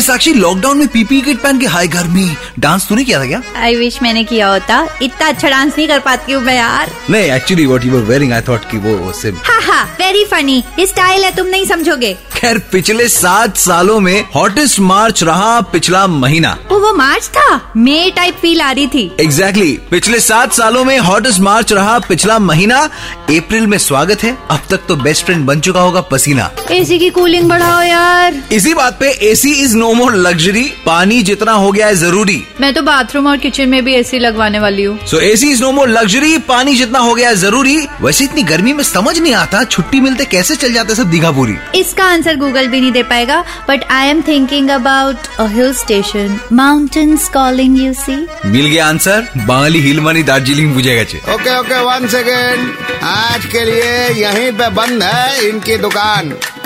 साक्षी lockdown में PP kit पहन के हाय गर्मी डांस तूने किया था क्या? आई विश मैंने किया होता। इतना अच्छा डांस नहीं कर पाती हूँ मैं यार। नहीं actually what you were wearing I thought कि वो सिर्फ़ हाँ हाँ वेरी फनी स्टाइल है तुम नहीं समझोगे। खैर पिछले सात सालों में हॉटेस्ट मार्च रहा पिछला महीना। वो वो मार्च था? मे टाइप फील आ रही थी। Exactly exactly. पिछले सात सालों में हॉटेस्ट मार्च रहा पिछला महीना। अप्रैल में स्वागत है। अब तक तो बेस्ट फ्रेंड बन चुका होगा पसीना। एसी की कूलिंग बढ़ाओ यार। इसी बात पे AC is no more luxury पानी जितना हो गया है ज़रूरी। मैं तो बाथरूम और किचन में भी एसी लगवाने वाली हूँ। So AC is no more luxury पानी जितना हो गया है ज़रूरी। वैसे इतनी गर्मी में समझ नहीं आता छुट्टी मिलते कैसे चल जाते सब दीघापुरी इसका आंसर गूगल भी नहीं दे पाएगा but I am thinking about a hill station mountains calling you see मिल गया आंसर बांगली हिल मानी दार्जिलिंग बुझेगा चे ओके ओके वन सेकेंड आज के लिए यहीं पे बंद है इनकी दुकान।